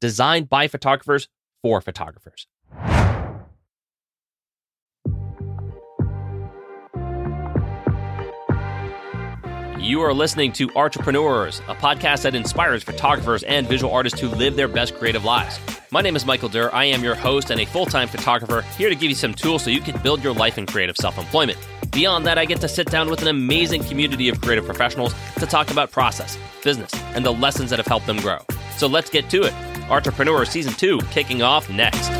designed by photographers for photographers. You are listening to Entrepreneurs, a podcast that inspires photographers and visual artists to live their best creative lives. My name is Michael Durr. I am your host and a full time photographer, here to give you some tools so you can build your life in creative self employment. Beyond that, I get to sit down with an amazing community of creative professionals to talk about process, business, and the lessons that have helped them grow. So let's get to it. Entrepreneur Season 2 kicking off next.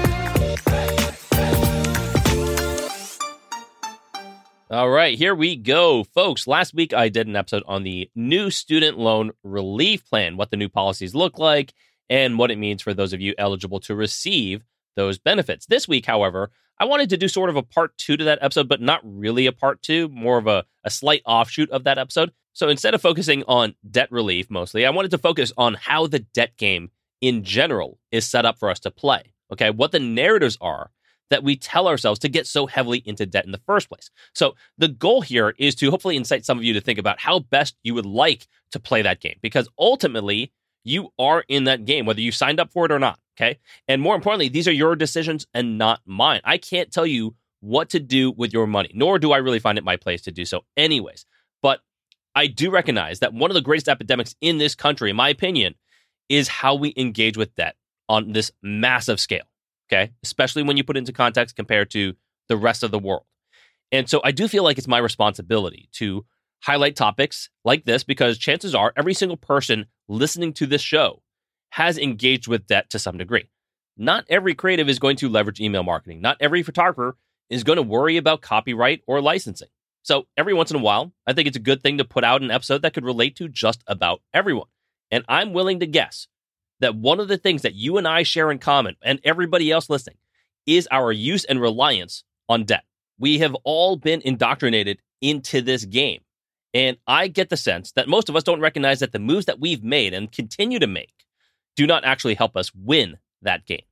All right, here we go. Folks, last week I did an episode on the new student loan relief plan, what the new policies look like, and what it means for those of you eligible to receive those benefits. This week, however, I wanted to do sort of a part two to that episode, but not really a part two, more of a, a slight offshoot of that episode. So instead of focusing on debt relief mostly, I wanted to focus on how the debt game in general is set up for us to play. Okay, what the narratives are that we tell ourselves to get so heavily into debt in the first place. So, the goal here is to hopefully incite some of you to think about how best you would like to play that game because ultimately you are in that game, whether you signed up for it or not. Okay. And more importantly, these are your decisions and not mine. I can't tell you what to do with your money, nor do I really find it my place to do so, anyways. But I do recognize that one of the greatest epidemics in this country, in my opinion, is how we engage with debt on this massive scale okay? Especially when you put into context compared to the rest of the world. And so I do feel like it's my responsibility to highlight topics like this because chances are every single person listening to this show has engaged with debt to some degree. Not every creative is going to leverage email marketing. Not every photographer is going to worry about copyright or licensing. So every once in a while, I think it's a good thing to put out an episode that could relate to just about everyone. And I'm willing to guess that one of the things that you and I share in common and everybody else listening is our use and reliance on debt. We have all been indoctrinated into this game. And I get the sense that most of us don't recognize that the moves that we've made and continue to make do not actually help us win that game.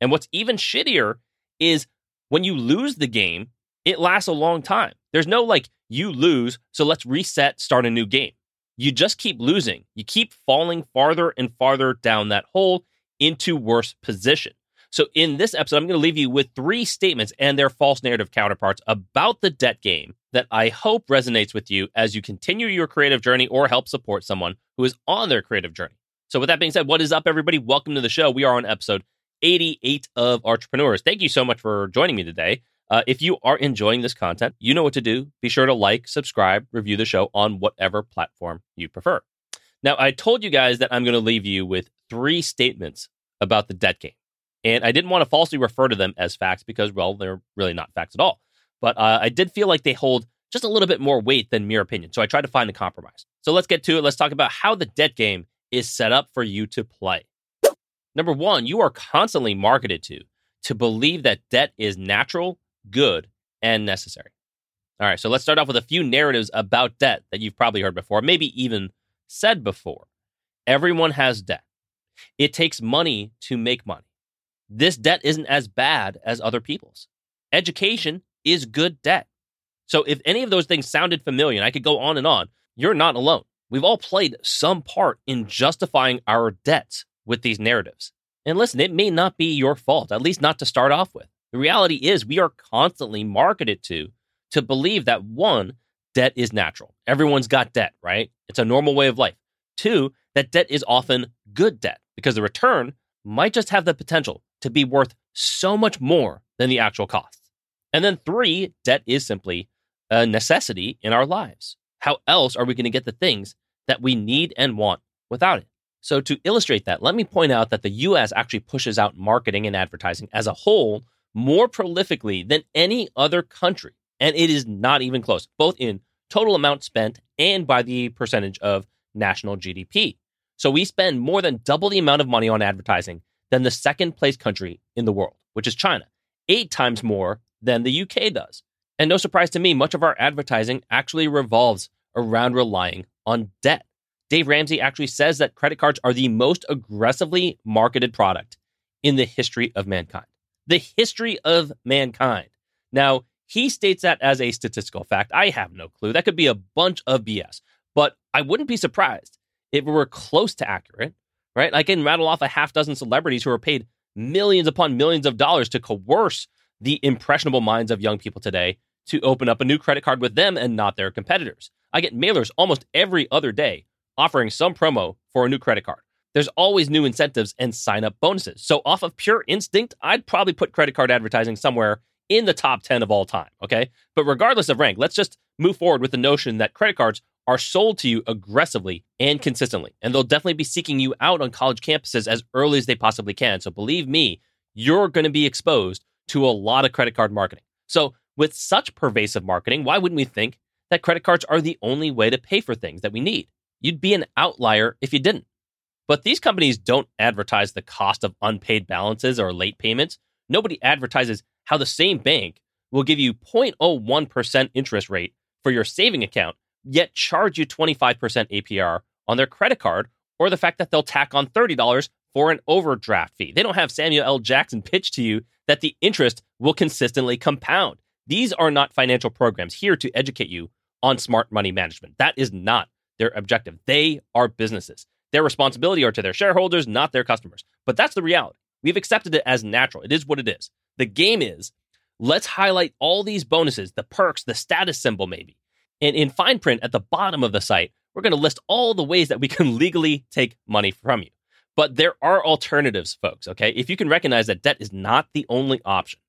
And what's even shittier is when you lose the game, it lasts a long time. There's no like, you lose, so let's reset, start a new game you just keep losing. You keep falling farther and farther down that hole into worse position. So, in this episode, I'm going to leave you with three statements and their false narrative counterparts about the debt game that I hope resonates with you as you continue your creative journey or help support someone who is on their creative journey. So, with that being said, what is up, everybody? Welcome to the show. We are on episode 88 of Entrepreneurs. Thank you so much for joining me today. Uh, if you are enjoying this content, you know what to do. Be sure to like, subscribe, review the show on whatever platform you prefer. Now, I told you guys that I'm going to leave you with three statements about the debt game. And I didn't want to falsely refer to them as facts because, well, they're really not facts at all. But uh, I did feel like they hold just a little bit more weight than mere opinion. So I tried to find a compromise. So let's get to it. Let's talk about how the debt game is set up for you to play. Number one, you are constantly marketed to to believe that debt is natural good, and necessary. All right, so let's start off with a few narratives about debt that you've probably heard before, maybe even said before. Everyone has debt. It takes money to make money. This debt isn't as bad as other people's. Education is good debt. So if any of those things sounded familiar, and I could go on and on, you're not alone. We've all played some part in justifying our debts with these narratives. And listen, it may not be your fault, at least not to start off with. The reality is, we are constantly marketed to to believe that one, debt is natural. Everyone's got debt, right? It's a normal way of life. Two, that debt is often good debt because the return might just have the potential to be worth so much more than the actual costs. And then three, debt is simply a necessity in our lives. How else are we going to get the things that we need and want without it? So, to illustrate that, let me point out that the US actually pushes out marketing and advertising as a whole more prolifically than any other country. And it is not even close, both in total amount spent and by the percentage of national GDP. So, we spend more than double the amount of money on advertising than the second place country in the world, which is China, eight times more than the UK does. And no surprise to me, much of our advertising actually revolves around relying on debt. Dave Ramsey actually says that credit cards are the most aggressively marketed product in the history of mankind. The history of mankind. Now, he states that as a statistical fact. I have no clue. That could be a bunch of BS, but I wouldn't be surprised if it were close to accurate, right? I can rattle off a half dozen celebrities who are paid millions upon millions of dollars to coerce the impressionable minds of young people today to open up a new credit card with them and not their competitors. I get mailers almost every other day offering some promo for a new credit card. There's always new incentives and sign up bonuses. So, off of pure instinct, I'd probably put credit card advertising somewhere in the top 10 of all time. Okay. But regardless of rank, let's just move forward with the notion that credit cards are sold to you aggressively and consistently. And they'll definitely be seeking you out on college campuses as early as they possibly can. So, believe me, you're going to be exposed to a lot of credit card marketing. So, with such pervasive marketing, why wouldn't we think that credit cards are the only way to pay for things that we need? You'd be an outlier if you didn't. But these companies don't advertise the cost of unpaid balances or late payments. Nobody advertises how the same bank will give you 0.01% interest rate for your saving account, yet charge you 25% APR on their credit card, or the fact that they'll tack on $30 for an overdraft fee. They don't have Samuel L. Jackson pitch to you that the interest will consistently compound. These are not financial programs here to educate you on smart money management. That is not their objective. They are businesses. Their responsibility are to their shareholders, not their customers. But that's the reality. We've accepted it as natural. It is what it is. The game is let's highlight all these bonuses, the perks, the status symbol, maybe. And in fine print at the bottom of the site, we're going to list all the ways that we can legally take money from you. But there are alternatives, folks, okay? If you can recognize that debt is not the only option,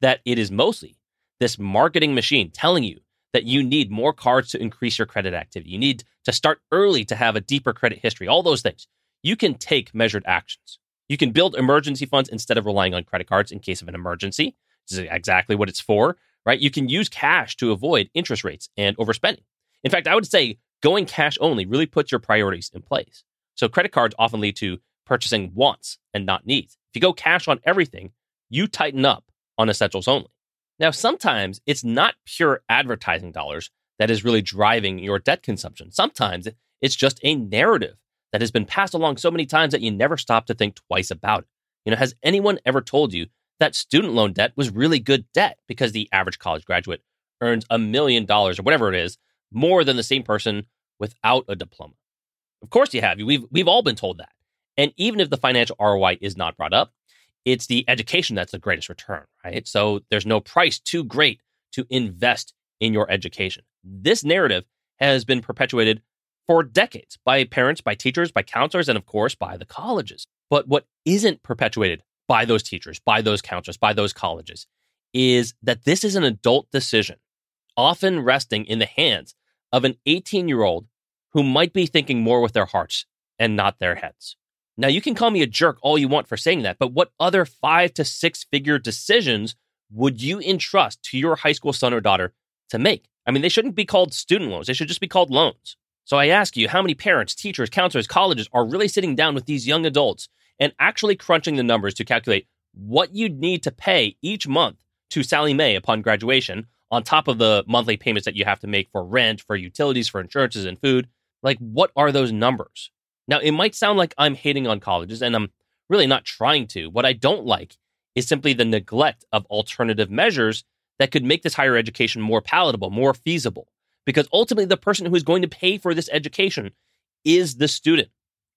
that it is mostly this marketing machine telling you that you need more cards to increase your credit activity. You need to start early to have a deeper credit history, all those things. You can take measured actions. You can build emergency funds instead of relying on credit cards in case of an emergency. This is exactly what it's for, right? You can use cash to avoid interest rates and overspending. In fact, I would say going cash only really puts your priorities in place. So credit cards often lead to purchasing wants and not needs. If you go cash on everything, you tighten up on essentials only. Now, sometimes it's not pure advertising dollars that is really driving your debt consumption. Sometimes it's just a narrative that has been passed along so many times that you never stop to think twice about it. You know, has anyone ever told you that student loan debt was really good debt because the average college graduate earns a million dollars or whatever it is more than the same person without a diploma? Of course you have. We've we've all been told that. And even if the financial ROI is not brought up, it's the education that's the greatest return, right? So there's no price too great to invest in your education. This narrative has been perpetuated for decades by parents, by teachers, by counselors, and of course by the colleges. But what isn't perpetuated by those teachers, by those counselors, by those colleges is that this is an adult decision, often resting in the hands of an 18 year old who might be thinking more with their hearts and not their heads. Now, you can call me a jerk all you want for saying that, but what other five to six figure decisions would you entrust to your high school son or daughter to make? I mean, they shouldn't be called student loans, they should just be called loans. So I ask you, how many parents, teachers, counselors, colleges are really sitting down with these young adults and actually crunching the numbers to calculate what you'd need to pay each month to Sallie Mae upon graduation, on top of the monthly payments that you have to make for rent, for utilities, for insurances, and food? Like, what are those numbers? Now, it might sound like I'm hating on colleges, and I'm really not trying to. What I don't like is simply the neglect of alternative measures that could make this higher education more palatable, more feasible. Because ultimately, the person who is going to pay for this education is the student.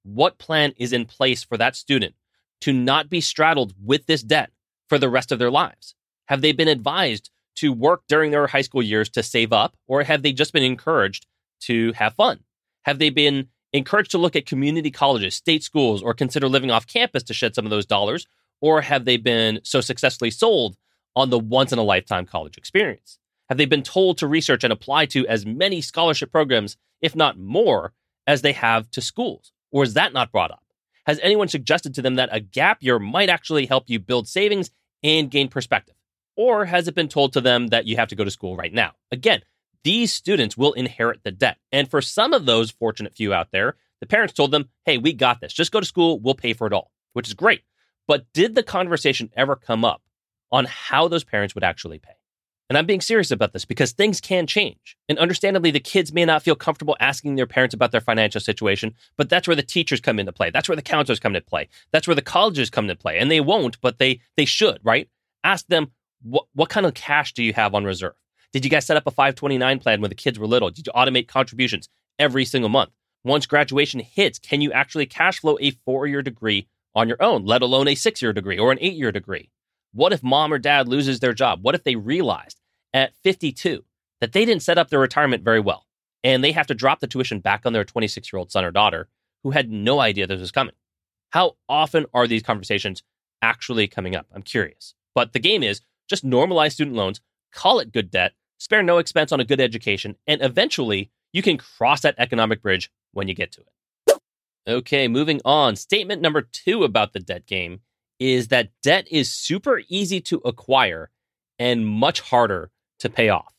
What plan is in place for that student to not be straddled with this debt for the rest of their lives? Have they been advised to work during their high school years to save up, or have they just been encouraged to have fun? Have they been encouraged to look at community colleges, state schools, or consider living off campus to shed some of those dollars? Or have they been so successfully sold on the once in a lifetime college experience? Have they been told to research and apply to as many scholarship programs, if not more, as they have to schools? Or is that not brought up? Has anyone suggested to them that a gap year might actually help you build savings and gain perspective? Or has it been told to them that you have to go to school right now? Again, these students will inherit the debt. And for some of those fortunate few out there, the parents told them, hey, we got this. Just go to school. We'll pay for it all, which is great. But did the conversation ever come up on how those parents would actually pay? And I'm being serious about this because things can change. And understandably, the kids may not feel comfortable asking their parents about their financial situation, but that's where the teachers come into play. That's where the counselors come into play. That's where the colleges come into play. And they won't, but they they should, right? Ask them what what kind of cash do you have on reserve? Did you guys set up a 529 plan when the kids were little? Did you automate contributions every single month? Once graduation hits, can you actually cash flow a four-year degree on your own, let alone a six-year degree or an eight-year degree? What if mom or dad loses their job? What if they realized at 52 that they didn't set up their retirement very well and they have to drop the tuition back on their 26 year old son or daughter who had no idea this was coming? How often are these conversations actually coming up? I'm curious. But the game is just normalize student loans, call it good debt, spare no expense on a good education, and eventually you can cross that economic bridge when you get to it. Okay, moving on. Statement number two about the debt game is that debt is super easy to acquire and much harder to pay off.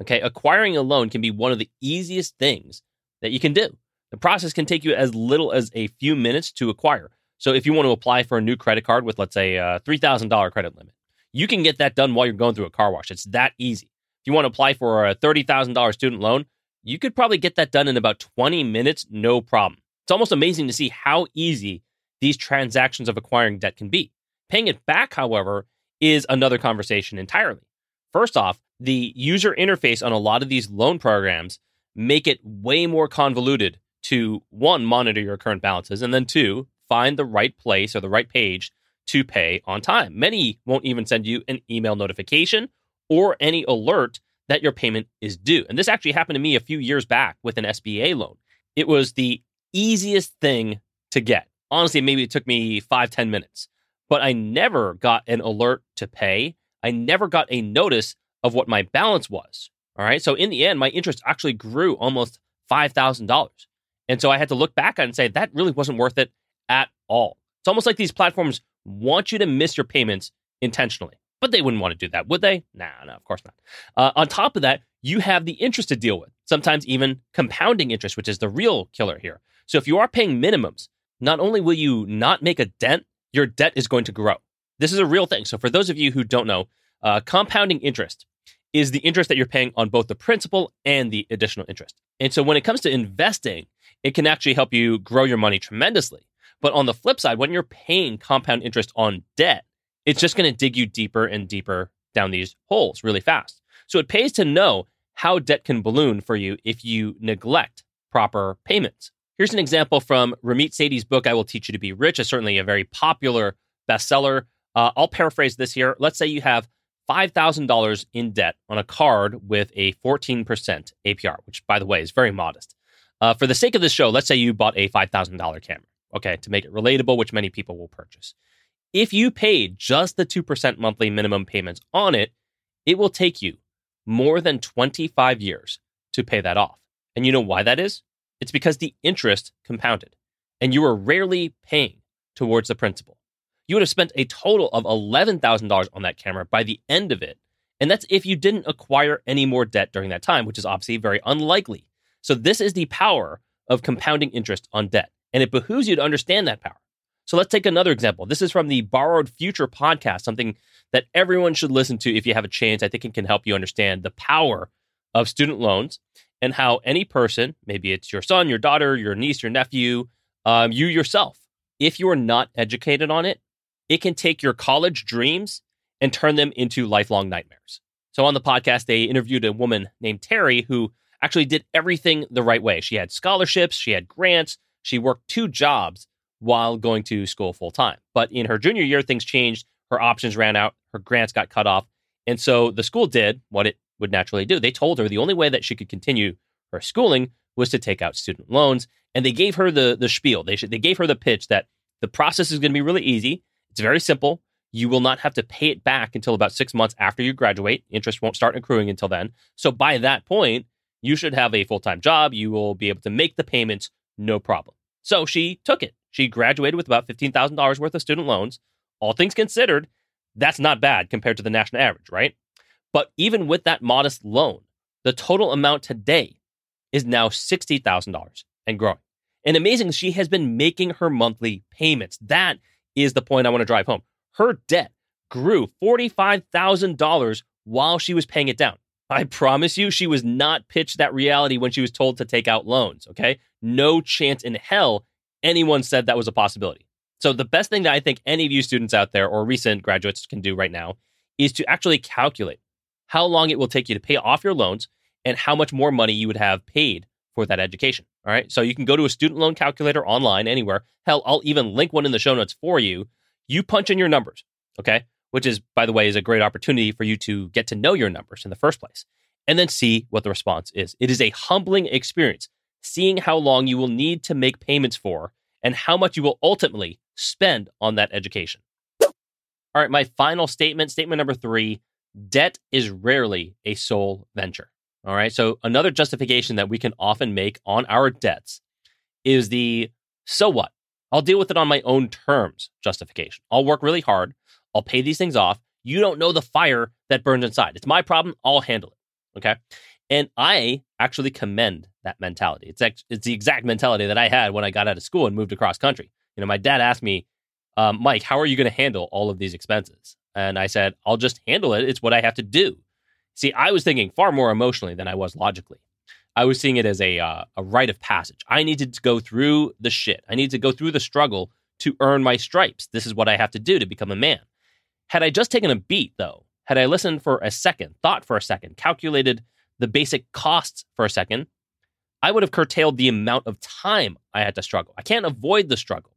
Okay, acquiring a loan can be one of the easiest things that you can do. The process can take you as little as a few minutes to acquire. So if you want to apply for a new credit card with, let's say, a $3,000 credit limit, you can get that done while you're going through a car wash. It's that easy. If you want to apply for a $30,000 student loan, you could probably get that done in about 20 minutes, no problem. It's almost amazing to see how easy these transactions of acquiring debt can be. Paying it back, however, is another conversation entirely. First off, the user interface on a lot of these loan programs make it way more convoluted to one, monitor your current balances, and then two, find the right place or the right page to pay on time. Many won't even send you an email notification or any alert that your payment is due. And this actually happened to me a few years back with an SBA loan. It was the easiest thing to get. Honestly, maybe it took me five ten minutes, but I never got an alert to pay. I never got a notice of what my balance was. All right. So in the end, my interest actually grew almost $5,000. And so I had to look back and say that really wasn't worth it at all. It's almost like these platforms want you to miss your payments intentionally. But they wouldn't want to do that, would they? Nah, no, of course not. Uh, on top of that, you have the interest to deal with, sometimes even compounding interest, which is the real killer here. So if you are paying minimums, not only will you not make a dent, your debt is going to grow. This is a real thing. So for those of you who don't know, uh, compounding interest is the interest that you're paying on both the principal and the additional interest. And so when it comes to investing, it can actually help you grow your money tremendously. But on the flip side, when you're paying compound interest on debt, it's just going to dig you deeper and deeper down these holes really fast. So it pays to know how debt can balloon for you if you neglect proper payments. Here's an example from Ramit Sethi's book, I Will Teach You to Be Rich, is certainly a very popular bestseller. Uh, I'll paraphrase this here. Let's say you have $5,000 in debt on a card with a 14% APR, which, by the way, is very modest. Uh, for the sake of this show, let's say you bought a $5,000 camera okay, to make it relatable, which many people will purchase. If you paid just the 2% monthly minimum payments on it, it will take you more than 25 years to pay that off. And you know why that is? It's because the interest compounded and you were rarely paying towards the principal. You would have spent a total of $11,000 on that camera by the end of it. And that's if you didn't acquire any more debt during that time, which is obviously very unlikely. So, this is the power of compounding interest on debt. And it behooves you to understand that power. So let's take another example. This is from the Borrowed Future podcast, something that everyone should listen to if you have a chance. I think it can help you understand the power of student loans and how any person, maybe it's your son, your daughter, your niece, your nephew, um, you yourself, if you're not educated on it, it can take your college dreams and turn them into lifelong nightmares. So on the podcast, they interviewed a woman named Terry who actually did everything the right way. She had scholarships, she had grants, she worked two jobs while going to school full time. But in her junior year, things changed. Her options ran out, her grants got cut off. And so the school did what it would naturally do. They told her the only way that she could continue her schooling was to take out student loans. And they gave her the the spiel. They should, they gave her the pitch that the process is going to be really easy. It's very simple. You will not have to pay it back until about six months after you graduate. Interest won't start accruing until then. So by that point, you should have a full time job. You will be able to make the payments no problem. So she took it. She graduated with about $15,000 worth of student loans. All things considered, that's not bad compared to the national average, right? But even with that modest loan, the total amount today is now $60,000 and growing. And amazing, she has been making her monthly payments. That is the point I want to drive home her debt grew $45,000 while she was paying it down. I promise you, she was not pitched that reality when she was told to take out loans. Okay. No chance in hell anyone said that was a possibility. So, the best thing that I think any of you students out there or recent graduates can do right now is to actually calculate how long it will take you to pay off your loans and how much more money you would have paid for that education. All right. So, you can go to a student loan calculator online anywhere. Hell, I'll even link one in the show notes for you you punch in your numbers, okay? Which is, by the way, is a great opportunity for you to get to know your numbers in the first place and then see what the response is. It is a humbling experience seeing how long you will need to make payments for and how much you will ultimately spend on that education. All right, my final statement, statement number three debt is rarely a sole venture. All right, so another justification that we can often make on our debts is the so what? I'll deal with it on my own terms justification. I'll work really hard. I'll pay these things off. You don't know the fire that burns inside. It's my problem. I'll handle it. Okay. And I actually commend that mentality. It's, ex- it's the exact mentality that I had when I got out of school and moved across country. You know, my dad asked me, um, Mike, how are you going to handle all of these expenses? And I said, I'll just handle it. It's what I have to do. See, I was thinking far more emotionally than I was logically. I was seeing it as a uh, a rite of passage. I needed to go through the shit. I needed to go through the struggle to earn my stripes. This is what I have to do to become a man. Had I just taken a beat, though, had I listened for a second, thought for a second, calculated the basic costs for a second, I would have curtailed the amount of time I had to struggle. I can't avoid the struggle,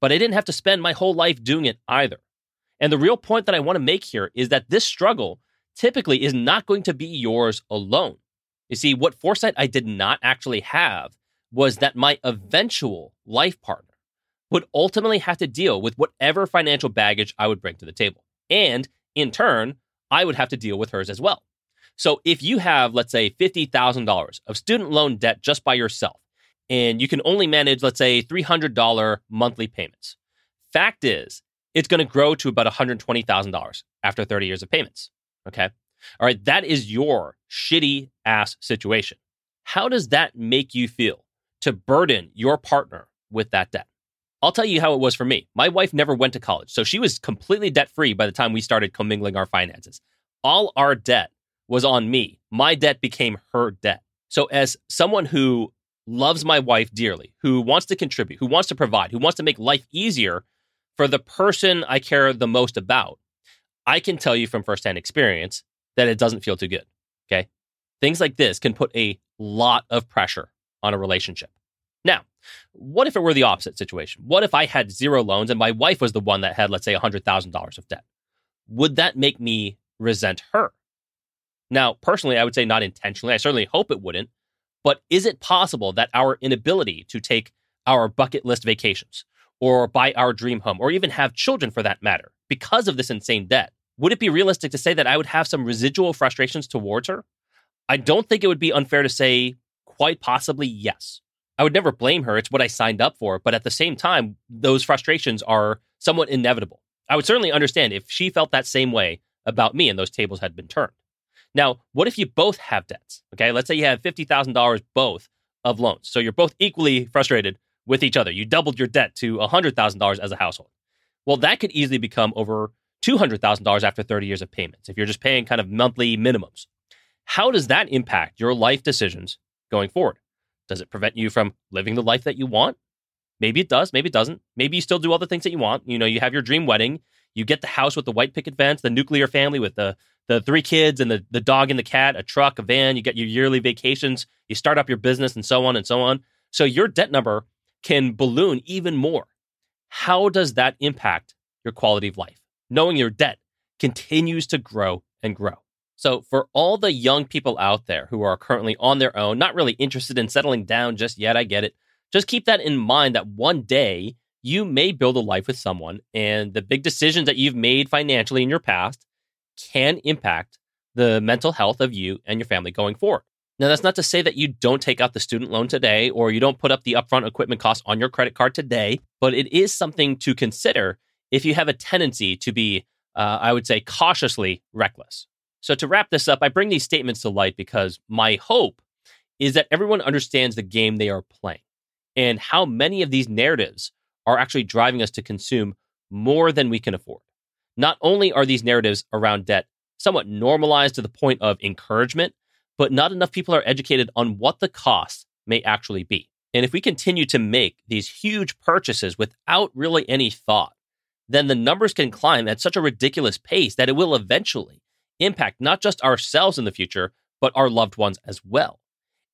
but I didn't have to spend my whole life doing it either. And the real point that I want to make here is that this struggle typically is not going to be yours alone. You see, what foresight I did not actually have was that my eventual life partner would ultimately have to deal with whatever financial baggage I would bring to the table. And in turn, I would have to deal with hers as well. So if you have, let's say, $50,000 of student loan debt just by yourself, and you can only manage, let's say, $300 monthly payments, fact is, it's going to grow to about $120,000 after 30 years of payments. Okay. All right, that is your shitty ass situation. How does that make you feel to burden your partner with that debt? I'll tell you how it was for me. My wife never went to college, so she was completely debt free by the time we started commingling our finances. All our debt was on me. My debt became her debt. So, as someone who loves my wife dearly, who wants to contribute, who wants to provide, who wants to make life easier for the person I care the most about, I can tell you from firsthand experience that it doesn't feel too good. Okay. Things like this can put a lot of pressure on a relationship. Now, what if it were the opposite situation? What if I had zero loans and my wife was the one that had, let's say, $100,000 of debt? Would that make me resent her? Now, personally, I would say not intentionally. I certainly hope it wouldn't. But is it possible that our inability to take our bucket list vacations or buy our dream home or even have children for that matter because of this insane debt would it be realistic to say that I would have some residual frustrations towards her? I don't think it would be unfair to say quite possibly yes. I would never blame her. It's what I signed up for. But at the same time, those frustrations are somewhat inevitable. I would certainly understand if she felt that same way about me and those tables had been turned. Now, what if you both have debts? Okay, let's say you have $50,000 both of loans. So you're both equally frustrated with each other. You doubled your debt to $100,000 as a household. Well, that could easily become over $200,000 after 30 years of payments if you're just paying kind of monthly minimums. How does that impact your life decisions going forward? Does it prevent you from living the life that you want? Maybe it does, maybe it doesn't. Maybe you still do all the things that you want. You know, you have your dream wedding, you get the house with the white picket fence, the nuclear family with the the three kids and the, the dog and the cat, a truck, a van, you get your yearly vacations, you start up your business and so on and so on. So your debt number can balloon even more. How does that impact your quality of life? knowing your debt continues to grow and grow. So, for all the young people out there who are currently on their own, not really interested in settling down just yet, I get it. Just keep that in mind that one day you may build a life with someone, and the big decisions that you've made financially in your past can impact the mental health of you and your family going forward. Now, that's not to say that you don't take out the student loan today or you don't put up the upfront equipment costs on your credit card today, but it is something to consider if you have a tendency to be, uh, I would say, cautiously reckless. So, to wrap this up, I bring these statements to light because my hope is that everyone understands the game they are playing and how many of these narratives are actually driving us to consume more than we can afford. Not only are these narratives around debt somewhat normalized to the point of encouragement, but not enough people are educated on what the costs may actually be. And if we continue to make these huge purchases without really any thought, then the numbers can climb at such a ridiculous pace that it will eventually impact not just ourselves in the future, but our loved ones as well.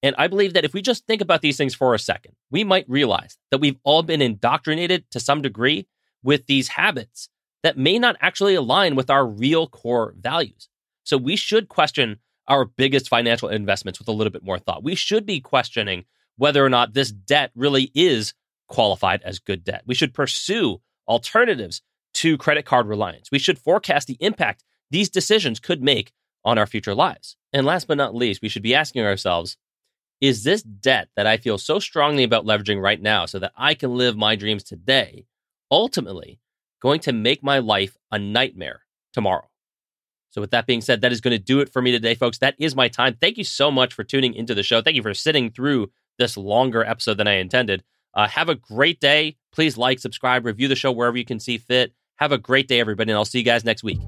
And I believe that if we just think about these things for a second, we might realize that we've all been indoctrinated to some degree with these habits that may not actually align with our real core values. So we should question our biggest financial investments with a little bit more thought. We should be questioning whether or not this debt really is qualified as good debt. We should pursue alternatives to credit card reliance. We should forecast the impact these decisions could make on our future lives. And last but not least, we should be asking ourselves is this debt that I feel so strongly about leveraging right now so that I can live my dreams today ultimately going to make my life a nightmare tomorrow? So, with that being said, that is going to do it for me today, folks. That is my time. Thank you so much for tuning into the show. Thank you for sitting through this longer episode than I intended. Uh, have a great day. Please like, subscribe, review the show wherever you can see fit. Have a great day, everybody, and I'll see you guys next week.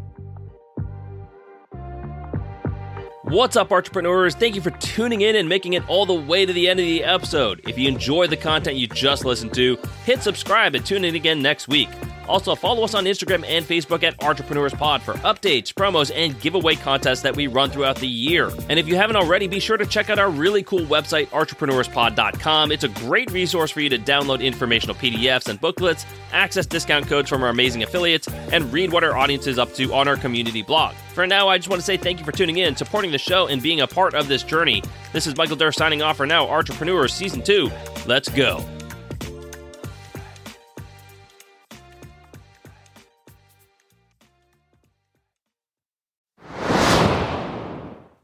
What's up, entrepreneurs? Thank you for tuning in and making it all the way to the end of the episode. If you enjoyed the content you just listened to, hit subscribe and tune in again next week. Also, follow us on Instagram and Facebook at Entrepreneurs Pod for updates, promos, and giveaway contests that we run throughout the year. And if you haven't already, be sure to check out our really cool website, entrepreneurspod.com. It's a great resource for you to download informational PDFs and booklets, access discount codes from our amazing affiliates, and read what our audience is up to on our community blog. For now, I just want to say thank you for tuning in, supporting the show, and being a part of this journey. This is Michael Durr signing off for now, Entrepreneurs Season 2. Let's go.